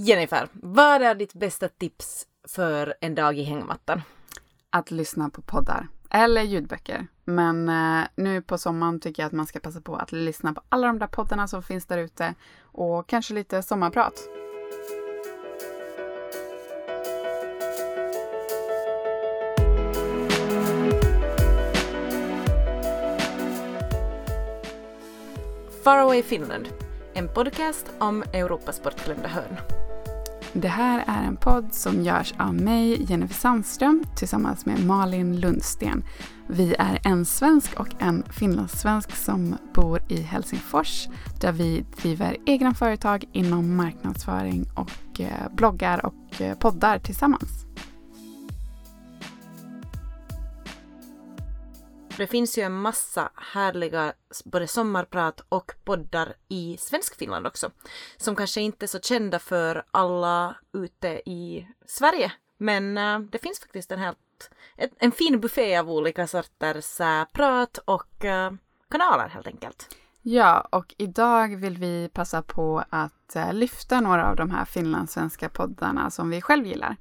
Jennifer, vad är ditt bästa tips för en dag i hängmattan? Att lyssna på poddar eller ljudböcker. Men eh, nu på sommaren tycker jag att man ska passa på att lyssna på alla de där poddarna som finns där ute och kanske lite sommarprat. Faraway Finland, en podcast om Europas bortglömda hörn. Det här är en podd som görs av mig, Jennifer Sandström, tillsammans med Malin Lundsten. Vi är en svensk och en finlandssvensk som bor i Helsingfors där vi driver egna företag inom marknadsföring och eh, bloggar och eh, poddar tillsammans. För Det finns ju en massa härliga både sommarprat och poddar i Svenskfinland också. Som kanske inte är så kända för alla ute i Sverige. Men eh, det finns faktiskt en helt ett, en fin buffé av olika sorters eh, prat och eh, kanaler helt enkelt. Ja, och idag vill vi passa på att lyfta några av de här finlandssvenska poddarna som vi själv gillar.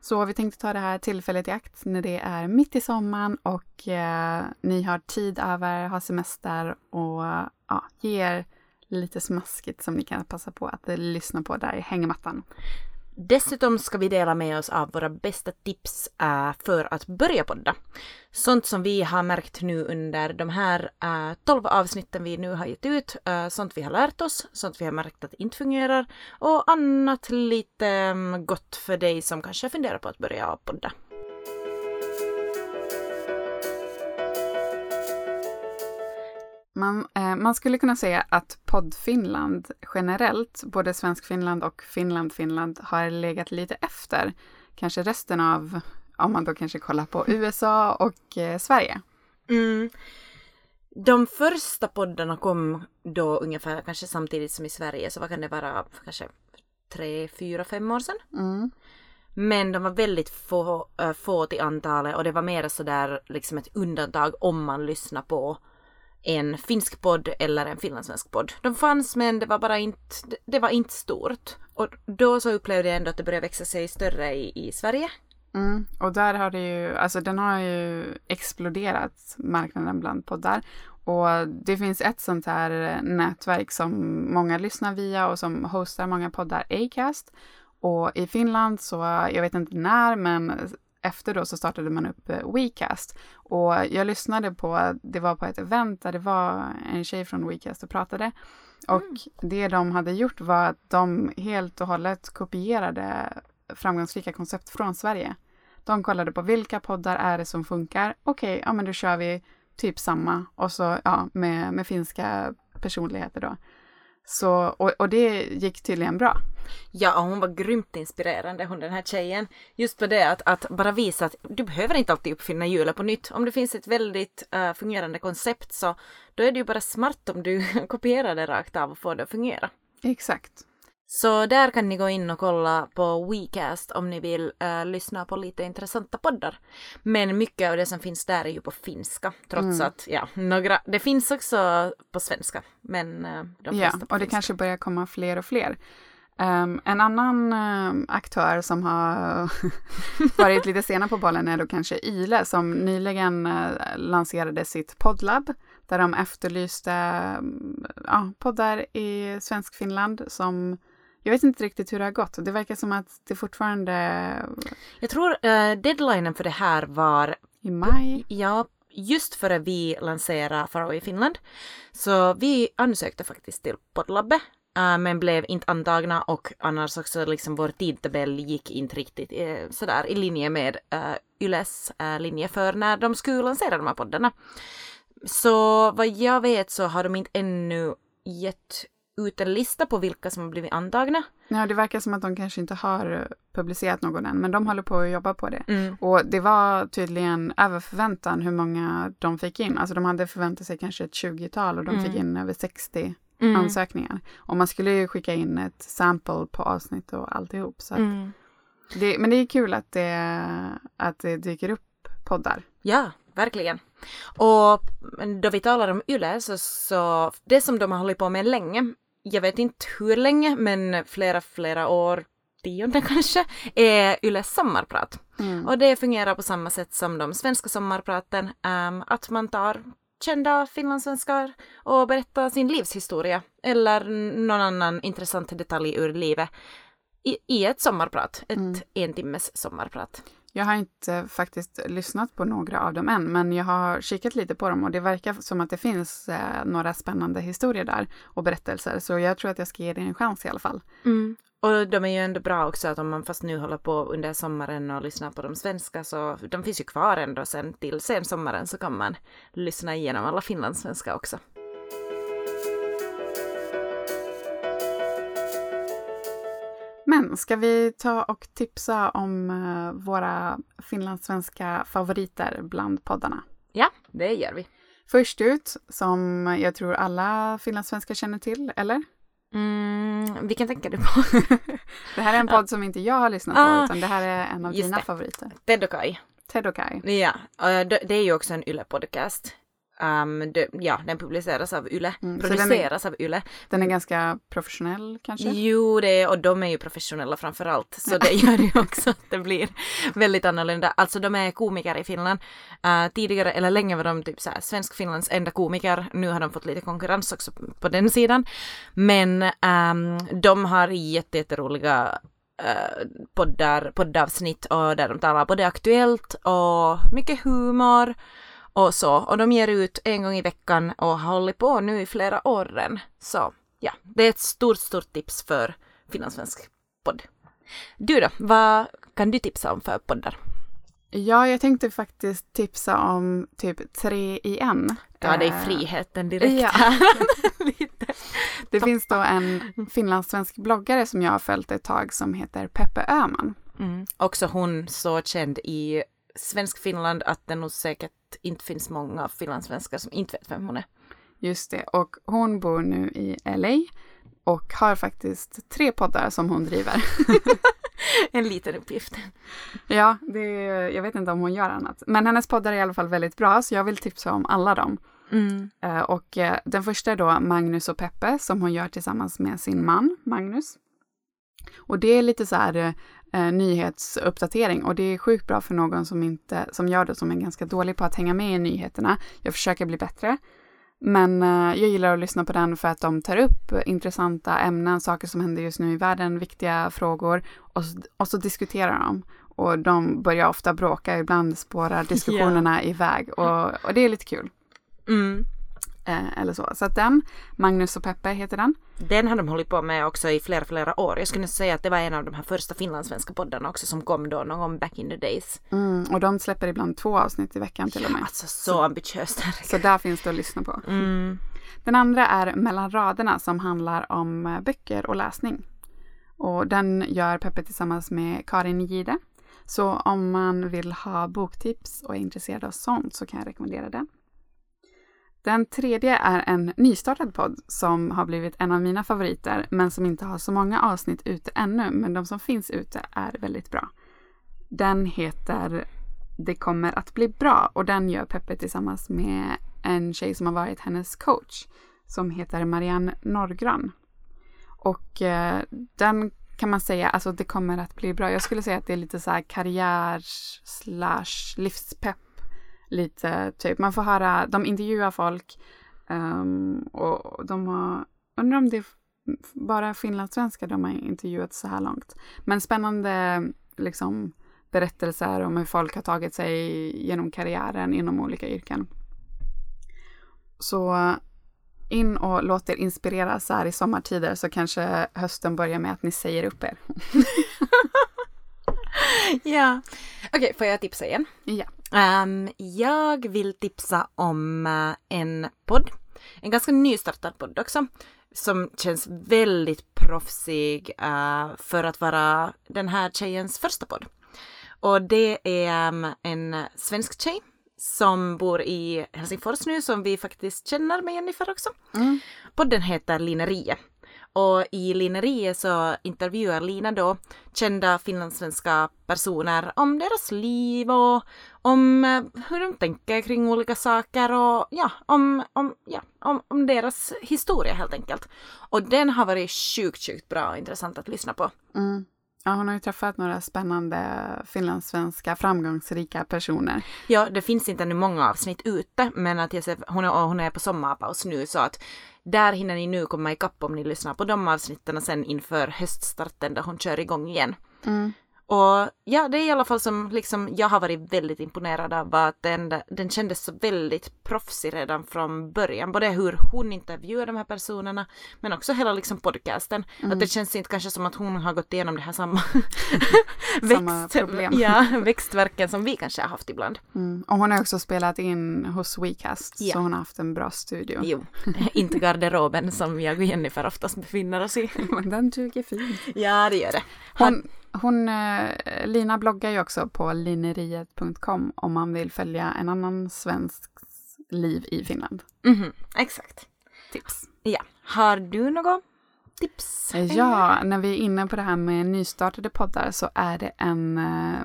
Så vi tänkte ta det här tillfället i akt när det är mitt i sommaren och eh, ni har tid över, har semester och ja, ger lite smaskigt som ni kan passa på att lyssna på där i hängmattan. Dessutom ska vi dela med oss av våra bästa tips eh, för att börja podda. Sånt som vi har märkt nu under de här eh, 12 avsnitten vi nu har gett ut, eh, sånt vi har lärt oss, sånt vi har märkt att inte fungerar och annat lite mm, gott för dig som kanske funderar på att börja podda. Man, eh, man skulle kunna säga att podd-Finland generellt, både Svensk-Finland och Finland-Finland, har legat lite efter kanske resten av, om man då kanske kollar på USA och eh, Sverige. Mm. De första poddarna kom då ungefär kanske samtidigt som i Sverige, så vad kan det vara, kanske tre, fyra, fem år sedan? Mm. Men de var väldigt få, äh, få till antalet och det var mer sådär liksom ett undantag om man lyssnar på en finsk podd eller en finlandssvensk podd. De fanns men det var bara inte, det var inte stort. Och då så upplevde jag ändå att det började växa sig större i, i Sverige. Mm. Och där har det ju, alltså den har ju exploderat marknaden bland poddar. Och det finns ett sånt här eh, nätverk som många lyssnar via och som hostar många poddar, Acast. Och i Finland så, jag vet inte när, men efter då så startade man upp eh, WeCast. Och jag lyssnade på, det var på ett event där det var en tjej från WeCast och pratade. Och mm. det de hade gjort var att de helt och hållet kopierade framgångsrika koncept från Sverige. De kollade på vilka poddar är det som funkar. Okej, okay, ja men då kör vi typ samma och så ja, med, med finska personligheter då. Så, och, och det gick tydligen bra. Ja, hon var grymt inspirerande, hon den här tjejen. Just på det att, att bara visa att du behöver inte alltid uppfinna hjulet på nytt. Om det finns ett väldigt uh, fungerande koncept så då är det ju bara smart om du kopierar det rakt av och får det att fungera. Exakt. Så där kan ni gå in och kolla på WeCast om ni vill uh, lyssna på lite intressanta poddar. Men mycket av det som finns där är ju på finska, trots mm. att ja, några, det finns också på svenska. Men uh, de Ja, och det finska. kanske börjar komma fler och fler. Um, en annan um, aktör som har varit lite sena på bollen är då kanske Yle som nyligen uh, lanserade sitt poddlab där de efterlyste uh, poddar i Svensk-Finland som jag vet inte riktigt hur det har gått. Det verkar som att det fortfarande... Jag tror uh, deadlinen för det här var... I maj? Ja, just före vi lanserade Faraway Finland. Så vi ansökte faktiskt till poddlabbet uh, men blev inte antagna och annars också liksom vår tidtabell gick inte riktigt uh, sådär i linje med uh, Yles uh, linje för när de skulle lansera de här poddarna. Så vad jag vet så har de inte ännu gett ut en lista på vilka som har blivit antagna. Ja, det verkar som att de kanske inte har publicerat någon än, men de håller på att jobba på det. Mm. Och det var tydligen över förväntan hur många de fick in. Alltså de hade förväntat sig kanske ett 20-tal och de mm. fick in över 60 mm. ansökningar. Och man skulle ju skicka in ett sample på avsnitt och alltihop. Så mm. det, men det är kul att det, att det dyker upp poddar. Ja, verkligen. Och då vi talar om YLE så, så det som de har hållit på med länge, jag vet inte hur länge, men flera, flera år, tionde kanske, är Yles sommarprat. Mm. Och det fungerar på samma sätt som de svenska sommarpraten, ehm, att man tar kända finlandssvenskar och berättar sin livshistoria eller någon annan intressant detalj ur livet i, i ett sommarprat, ett Mm. en timmes sommarprat. Jag har inte faktiskt lyssnat på några av dem än, men jag har kikat lite på dem och det verkar som att det finns eh, några spännande historier där och berättelser, så jag tror att jag ska ge det en chans i alla fall. Mm. Och de är ju ändå bra också att om man fast nu håller på under sommaren och lyssnar på de svenska så de finns ju kvar ändå sen till sensommaren så kan man lyssna igenom alla finlandssvenska också. Men ska vi ta och tipsa om eh, våra finlandssvenska favoriter bland poddarna? Ja, det gör vi. Först ut, som jag tror alla finlandssvenskar känner till, eller? Mm, vilken tänker du på? Det här är en podd som inte jag har lyssnat på, Ah, utan det här är en av dina det. favoriter. Ted och Kai. Ted och Kai. Ja, det är ju också en Yle-podcast. Um, det, ja, den publiceras av Yle. Mm, den är- produceras av Yle. Den är ganska professionell kanske? Jo, det är, och de är ju professionella framför allt. Så det gör ju också att det blir väldigt annorlunda. Alltså de är komiker i Finland. Uh, tidigare, eller länge var de typ så här svensk-finlands enda komiker. Nu har de fått lite konkurrens också på, på den sidan. Men um, de har jätte, jätteroliga uh, poddar, poddavsnitt och där de talar både aktuellt och mycket humor och så. Och de ger ut en gång i veckan och har hållit på nu i flera år redan. Så ja, det är ett stort, stort tips för finlandssvensk podd. Du då, vad kan du tipsa om för poddar? Ja, jag tänkte faktiskt tipsa om typ tre i en. Ta dig Eh, friheten direkt ja. här. Lite. Det finns då en finlandssvensk bloggare som jag har följt ett tag som heter Peppe Öhman. Mm. Också hon så känd i svensk Finland att det nog säkert inte finns många finlandssvenskar som inte vet vem hon är. Just det, och hon bor nu i LA och har faktiskt tre poddar som hon driver. En liten uppgift. ja, det, jag vet inte om hon gör annat. Men hennes poddar är i alla fall väldigt bra, så jag vill tipsa om alla dem. Mm. Eh, Och eh, den första är då Magnus och Peppe som hon gör tillsammans med sin man Magnus. Och det är lite så här eh, nyhetsuppdatering och det är sjukt bra för någon som inte, som jag då som är ganska dålig på att hänga med i nyheterna. Jag försöker bli bättre. Men eh, jag gillar att lyssna på den för att de tar upp intressanta ämnen, saker som händer just nu i världen, viktiga frågor och, och så diskuterar de. Och de börjar ofta bråka, ibland spårar diskussionerna iväg och, och det är lite kul. Mm. Eh, eller så. Så att den, Magnus och Peppe heter den. Den har de hållit på med också i flera, flera år. Jag skulle säga att det var en av de här första finlandssvenska poddarna också som kom då någon gång back in the days. Mm, och de släpper ibland två avsnitt i veckan till och med. Alltså så ambitiöst. Så där finns det att lyssna på. Mm. Den andra är Mellan raderna som handlar om eh, böcker och läsning. Och den gör Peppe tillsammans med Karin Gide. Så om man vill ha boktips och är intresserad av sånt så kan jag rekommendera den. Den tredje är en nystartad podd som har blivit en av mina favoriter men som inte har så många avsnitt ute ännu. Men de som finns ute är väldigt bra. Den heter Det kommer att bli bra och den gör Peppe tillsammans med en tjej som har varit hennes coach som heter Marianne Norgran. Och eh, den kan man säga, alltså det kommer att bli bra. Jag skulle säga att det är lite så här karriär slash livspepp. Lite typ, man får höra, de intervjuar folk ehm, och de har, undrar om det är bara finlandssvenskar de har intervjuat så här långt. Men spännande liksom berättelser om hur folk har tagit sig genom karriären inom olika yrken. Så in och låt er inspireras så här i sommartider så kanske hösten börjar med att ni säger upp er. Ja. Okej, får jag tipsa igen? Ja. Ehm, jag vill tipsa om eh, en podd. En ganska nystartad podd också. Som känns väldigt proffsig eh, för att vara den här tjejens första podd. Och det är um, en svensk tjej som bor i Helsingfors nu som vi faktiskt känner med Jennifer också. Mm. Podden heter Lineriet. Och i Lineriet så intervjuar Lina då kända finlandssvenska personer om deras liv och om eh, hur de tänker kring olika saker och ja, om, om, ja, om, om deras historia helt enkelt. Och den har varit sjukt, sjukt bra och intressant att lyssna på. Mm. Ja, hon har ju träffat några spännande finlandssvenska framgångsrika personer. Ja, det finns inte ännu många avsnitt ute, men att jag ser, hon, är, hon är på sommarpaus nu så att där hinner ni nu komma ikapp om ni lyssnar på de avsnitten sen inför höststarten där hon kör igång igen. Mm. Och ja, det är i alla fall som liksom jag har varit väldigt imponerad av att den, den kändes så väldigt proffsig redan från början. Både hur hon intervjuar de här personerna men också hela liksom podcasten. Mm. Att det känns inte kanske som att hon har gått igenom det här samma, Samma problem. Ja, växtverken som vi kanske har haft ibland. Mm. Och hon har också spelat in hos WeCast, Ja. så hon har haft en bra studio. Jo, inte garderoben som jag och Jennifer oftast befinner oss i. Men den duger fint. Ja, det gör det. Hon, hon, eh, Lina bloggar ju också på lineriet.com om man vill följa en annan svensk liv i Finland. Mhm, exakt. Tips. Ja. Har du något tips? Ja, när vi är inne på det här med nystartade poddar så är det en, eh,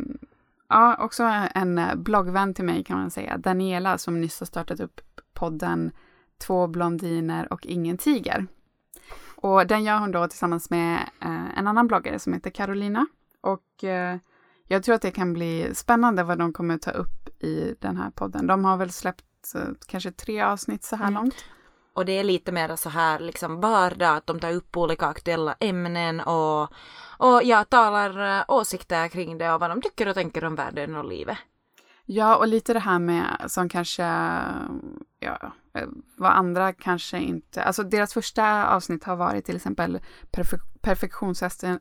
ja, också en bloggvän till mig kan man säga, Daniela, som nyss har startat upp podden Två blondiner och ingen tiger. Och den gör hon då tillsammans med eh, en annan bloggare som heter Carolina. Och eh, jag tror att det kan bli spännande vad de kommer ta upp i den här podden. De har väl släppt eh, kanske tre avsnitt så här Mm. långt. Och det är lite mer så här liksom vardag, att de tar upp olika aktuella ämnen och, och ja, talar eh, åsikter kring det och vad de tycker och tänker om världen och livet. Ja, och lite det här med som kanske, ja, eh, vad andra kanske inte, alltså deras första avsnitt har varit till exempel perfe- perfektionshästen.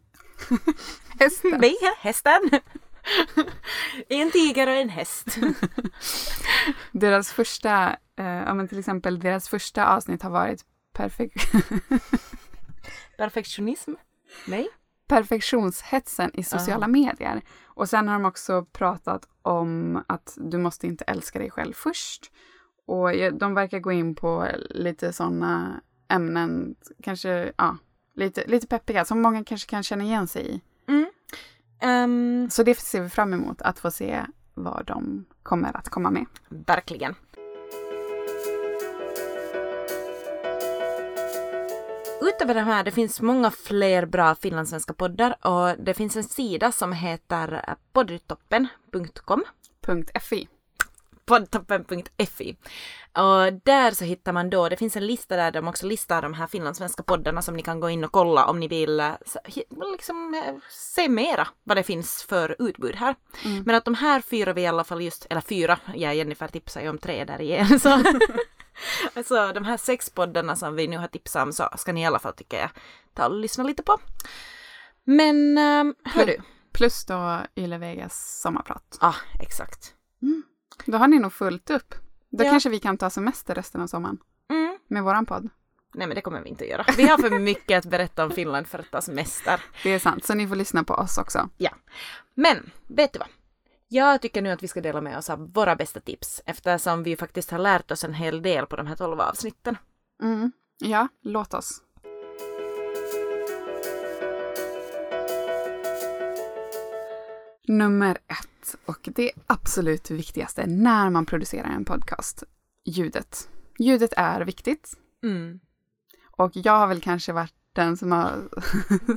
Hästen. Nej, hästen! en tiger och en häst. Deras första, eh, ja men till exempel deras första avsnitt har varit perfek- Perfektionism? Nej. perfektionshetsen i sociala medier. Och sen har de också pratat om att du måste inte älska dig själv först. Och de verkar gå in på lite sådana ämnen, kanske, ja, lite, lite peppiga, som många kanske kan känna igen sig i. Ehm, Så det ser vi fram emot, att få se vad de kommer att komma med. verkligen. Utöver det här, det finns många fler bra finlandssvenska poddar och det finns en sida som heter poddtoppen.com .fi. poddtoppen.fi. Och där så hittar man då, det finns en lista där de också listar de här finlandssvenska poddarna som ni kan gå in och kolla om ni vill eh, liksom, eh, se mera vad det finns för utbud här. Mm. Men att de här fyra vi i alla fall just, eller fyra, jag Jennifer tipsar ju om tre där igen. Så. alltså de här sex poddarna som vi nu har tipsat om så ska ni i alla fall tycker jag ta och lyssna lite på. Men um, hör du? Plus då Yle Vegas sommarprat. Ja, ah, exakt. Då har ni nog fullt upp. Då Ja. kanske vi kan ta semester resten av sommaren Mm. med våran podd. Nej men det kommer vi inte att göra. Vi har för mycket att berätta om Finland för att ta semester. Det är sant, så ni får lyssna på oss också. Ja. Men, vet du vad? Jag tycker nu att vi ska dela med oss av våra bästa tips eftersom vi faktiskt har lärt oss en hel del på de här tolv avsnitten. Mm. Ja, låt oss. Nummer ett, och det absolut viktigaste när man producerar en podcast, ljudet. Ljudet är viktigt. Mm. Och jag har väl kanske varit den som har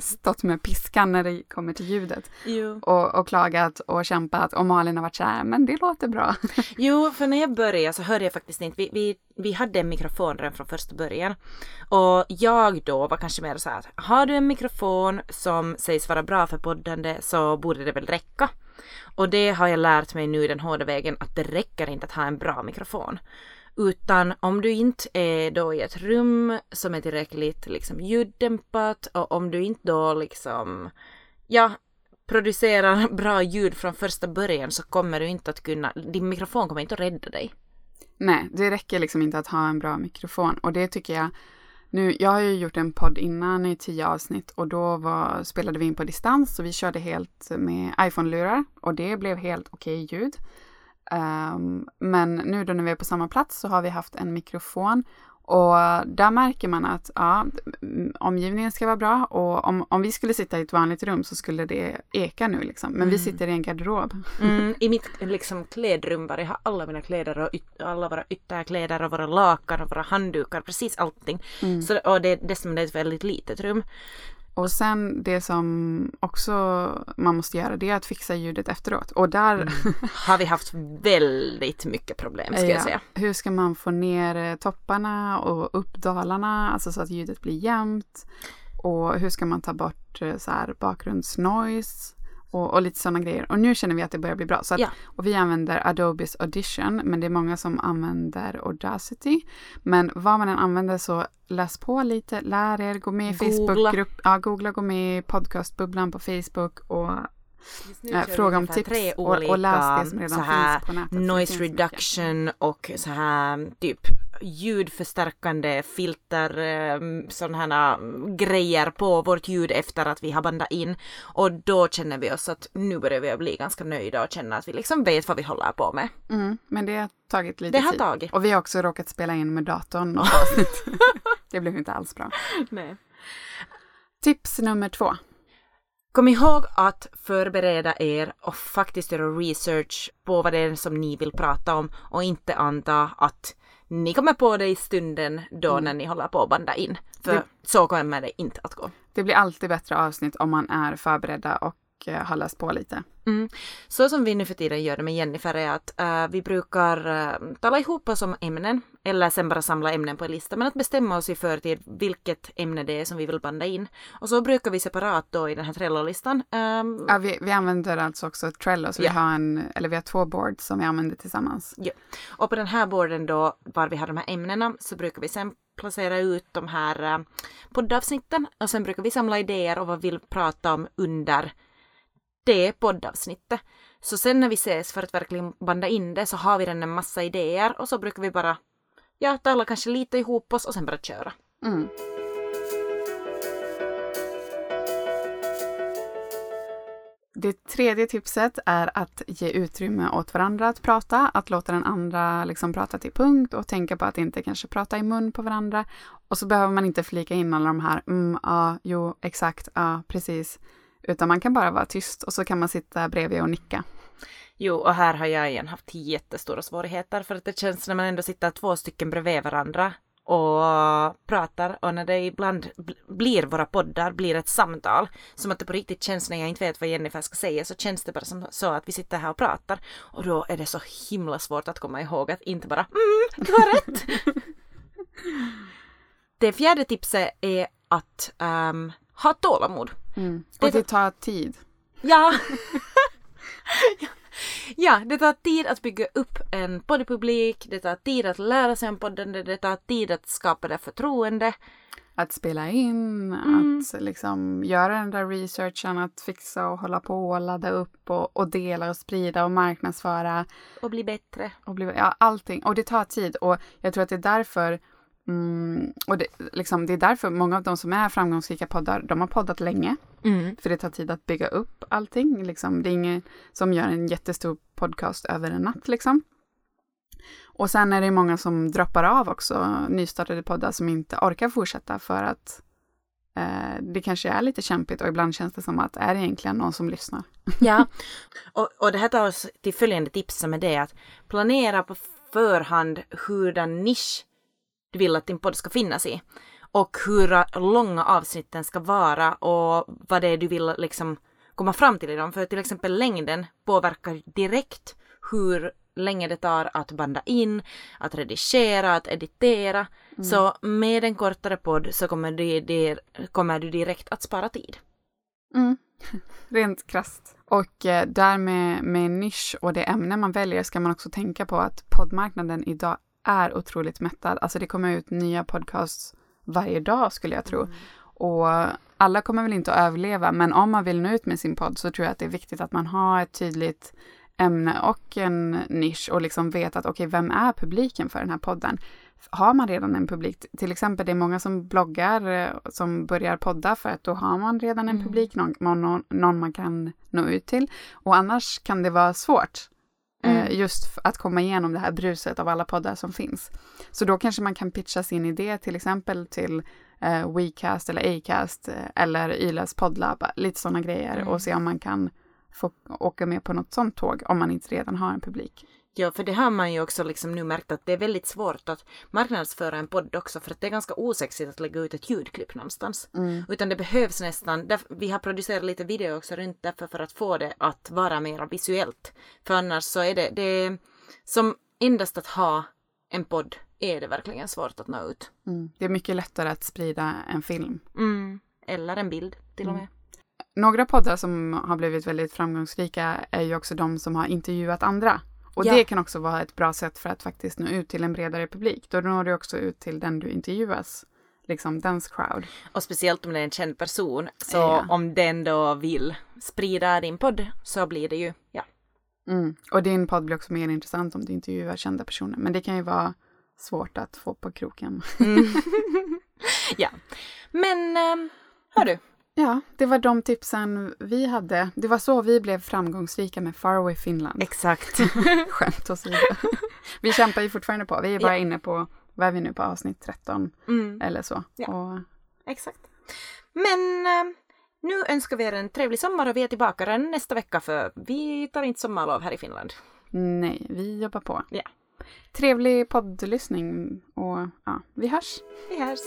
stått med piskan när det kommer till ljudet. Jo. Och, och klagat och kämpat och Malin har varit så här, men det låter bra. jo, för när jag började så hörde jag faktiskt inte, vi, vi, vi hade en mikrofon redan från första början. Och jag då var kanske mer så här, har du en mikrofon som sägs vara bra för poddande så borde det väl räcka. Och det har jag lärt mig nu den hårda vägen att det räcker inte att ha en bra mikrofon. Utan om du inte är då i ett rum som är tillräckligt liksom ljuddämpat och om du inte då liksom, ja, producerar bra ljud från första början så kommer du inte att kunna, din mikrofon kommer inte att rädda dig. Nej, det räcker liksom inte att ha en bra mikrofon. Och det tycker jag, nu, jag har ju gjort en podd innan i tio avsnitt och då var, spelade vi in på distans och vi körde helt med iPhone-lurar och det blev helt okej ljud. Ehm, men nu då när vi är på samma plats så har vi haft en mikrofon och där märker man att ja, mm, omgivningen ska vara bra och om, om vi skulle sitta i ett vanligt rum så skulle det eka nu liksom. Men vi sitter i en garderob. Mm, I mitt liksom klädrum var jag har alla mina kläder och yt- alla våra ytterkläder och våra lakan och våra handdukar, precis allting. Så, och det, dessutom det är ett väldigt litet rum. Och sen det som också man måste göra det är att fixa ljudet efteråt. Och där Mm. Har vi haft väldigt mycket problem ska jag Ja. säga. Hur ska man få ner eh, topparna och upp dalarna, alltså så att ljudet blir jämnt? Och hur ska man ta bort eh, så här bakgrundsnoise? Och, och lite sådana grejer. Och nu känner vi att det börjar bli bra. Så att, Ja. Och vi använder Adobes Audition, men det är många som använder Audacity. Men vad man än använder så läs på lite, lär er, gå med i Googla. Facebookgrupp, ja, googla, gå med i podcastbubblan på Facebook och eh, fråga om tips tre och, och läs det som olika redan så här finns på nätet. noise reduction och så här typ ljudförstärkande filter, eh, sådana här grejer på vårt ljud efter att vi har bandat in. Och då känner vi oss att nu börjar vi bli ganska nöjda och känna att vi liksom vet vad vi håller på med. Mm, men det har tagit lite Det har tid. tagit. Och vi har också råkat spela in med datorn det blev inte alls bra. Nej. Tips nummer två. Kom ihåg att förbereda er och faktiskt göra research på vad det är som ni vill prata om och inte anta att ni kommer på det i stunden då när ni håller på att banda in. För Det- så kommer det inte att gå. Det blir alltid bättre avsnitt om man är förberedda och eh, har läst på lite. Mm. Så som vi nu för tiden gör det med Jennifer är att eh, vi brukar uh, tala ihop oss om ämnen eller sen bara samla ämnen på en lista men att bestämma oss i förtid vilket ämne det är som vi vill banda in. Och så brukar vi separat då i den här Trello-listan ehm, Ja, vi, vi använder alltså också Trello, så vi Ja. har en, eller vi har två boards som vi använder tillsammans. Och på den här borden då, var vi har de här ämnena, så brukar vi sen placera ut de här eh, poddavsnitten och sen brukar vi samla idéer och vad vi vill prata om under det poddavsnittet. Så sen när vi ses för att verkligen banda in det så har vi redan en massa idéer och så brukar vi bara ja, tala kanske lite ihop oss och sen bara köra. Mm. Det tredje tipset är att ge utrymme åt varandra att prata, att låta den andra liksom prata till punkt och tänka på att inte kanske prata i mun på varandra. Och så behöver man inte flika in alla de här mm, ja, jo, exakt, ja, precis. Utan man kan bara vara tyst och så kan man sitta bredvid och nicka. Jo, och här har jag igen haft jättestora svårigheter för att det känns när man ändå sitter två stycken bredvid varandra och pratar och när det ibland bl- blir våra poddar, blir ett samtal, som att det på riktigt känns när jag inte vet vad Jennifer ska säga så känns det bara som så att vi sitter här och pratar och då är det så himla svårt att komma ihåg att inte bara mm, du har rätt. det fjärde tipset är att ehm, ha tålamod. Mm. Och det tar tid. Ja. ja, det tar tid att bygga upp en poddpublik, det tar tid att lära sig om podden, det- det tar tid att skapa det förtroende. Att spela in, Mm. att liksom göra den där researchen, att fixa och hålla på och ladda upp och, och dela och sprida och marknadsföra och bli bättre. och bli, ja, allting. Och det tar tid och jag tror att det är därför mm, och det, liksom, det är därför många av de som är framgångsrika poddar, de har poddat länge. Mm. För det tar tid att bygga upp allting. Liksom. Det är ingen som gör en jättestor podcast över en natt. Liksom. Och sen är det många som droppar av också, nystartade poddar som inte orkar fortsätta för att eh, det kanske är lite kämpigt och ibland känns det som att är det egentligen någon som lyssnar? Ja, och, och det här tar oss till följande tips som är det att planera på förhand hurdan nisch du vill att din podd ska finnas i. Och hur långa avsnitten ska vara och vad det är du vill liksom komma fram till i dem. För till exempel längden påverkar direkt hur länge det tar att banda in, att redigera, att editera. Så med en kortare podd så kommer du, det, kommer du direkt att spara tid. Mm. Rent krasst. Och eh, där med, med nisch och det ämne man väljer ska man också tänka på att poddmarknaden idag är otroligt mättad. Alltså det kommer ut nya podcasts varje dag skulle jag tro. Och alla kommer väl inte att överleva, men om man vill nå ut med sin podd så tror jag att det är viktigt att man har ett tydligt ämne och en nisch och liksom vet att okej, vem är publiken för den här podden? Har man redan en publik, till exempel det är många som bloggar eh, som börjar podda för att då har man redan en Mm. publik, någon, någon, man kan nå ut till. Och annars kan det vara svårt Mm. just att komma igenom det här bruset av alla poddar som finns. Så då kanske man kan pitcha sin idé till exempel till eh, WeCast eller Acast eh, eller Ylas poddlab, lite sådana grejer Mm. och se om man kan få åka med på något sånt tåg om man inte redan har en publik. Ja, för det har man ju också liksom nu märkt att det är väldigt svårt att marknadsföra en podd också för att det är ganska osexigt att lägga ut ett ljudklipp någonstans. Mm. Utan det behövs nästan, vi har producerat lite video också runt därför för att få det att vara mer visuellt. För annars så är det, det som endast att ha en podd är det verkligen svårt att nå ut. Mm. Det är mycket lättare att sprida en film. Mm. Eller en bild till och Mm. med. Några poddar som har blivit väldigt framgångsrika är ju också de som har intervjuat andra. Och Ja. det kan också vara ett bra sätt för att faktiskt nå ut till en bredare publik. Då når du också ut till den du intervjuas. Liksom dens crowd. Och speciellt om det är en känd person. Så Ja. om den då vill sprida din podd så blir det ju, ja. Mm. Och din podd blir också mer intressant om du intervjuar kända personer. Men det kan ju vara svårt att få på kroken. ja. Men, ähm, hörru. Ja, det var de tipsen vi hade. Det var så vi blev framgångsrika med Faraway Finland. Exakt. Skämt åsido. vi kämpar ju fortfarande på. Vi är bara inne på, vad är vi nu på, avsnitt 13 Mm, eller så. Ja. Och, exakt. Men ähm, nu önskar vi er en trevlig sommar och vi är tillbaka redan nästa vecka för vi tar inte sommarlov här i Finland. nej, vi jobbar på. Ja. Trevlig poddlyssning och ja, vi hörs. Vi hörs.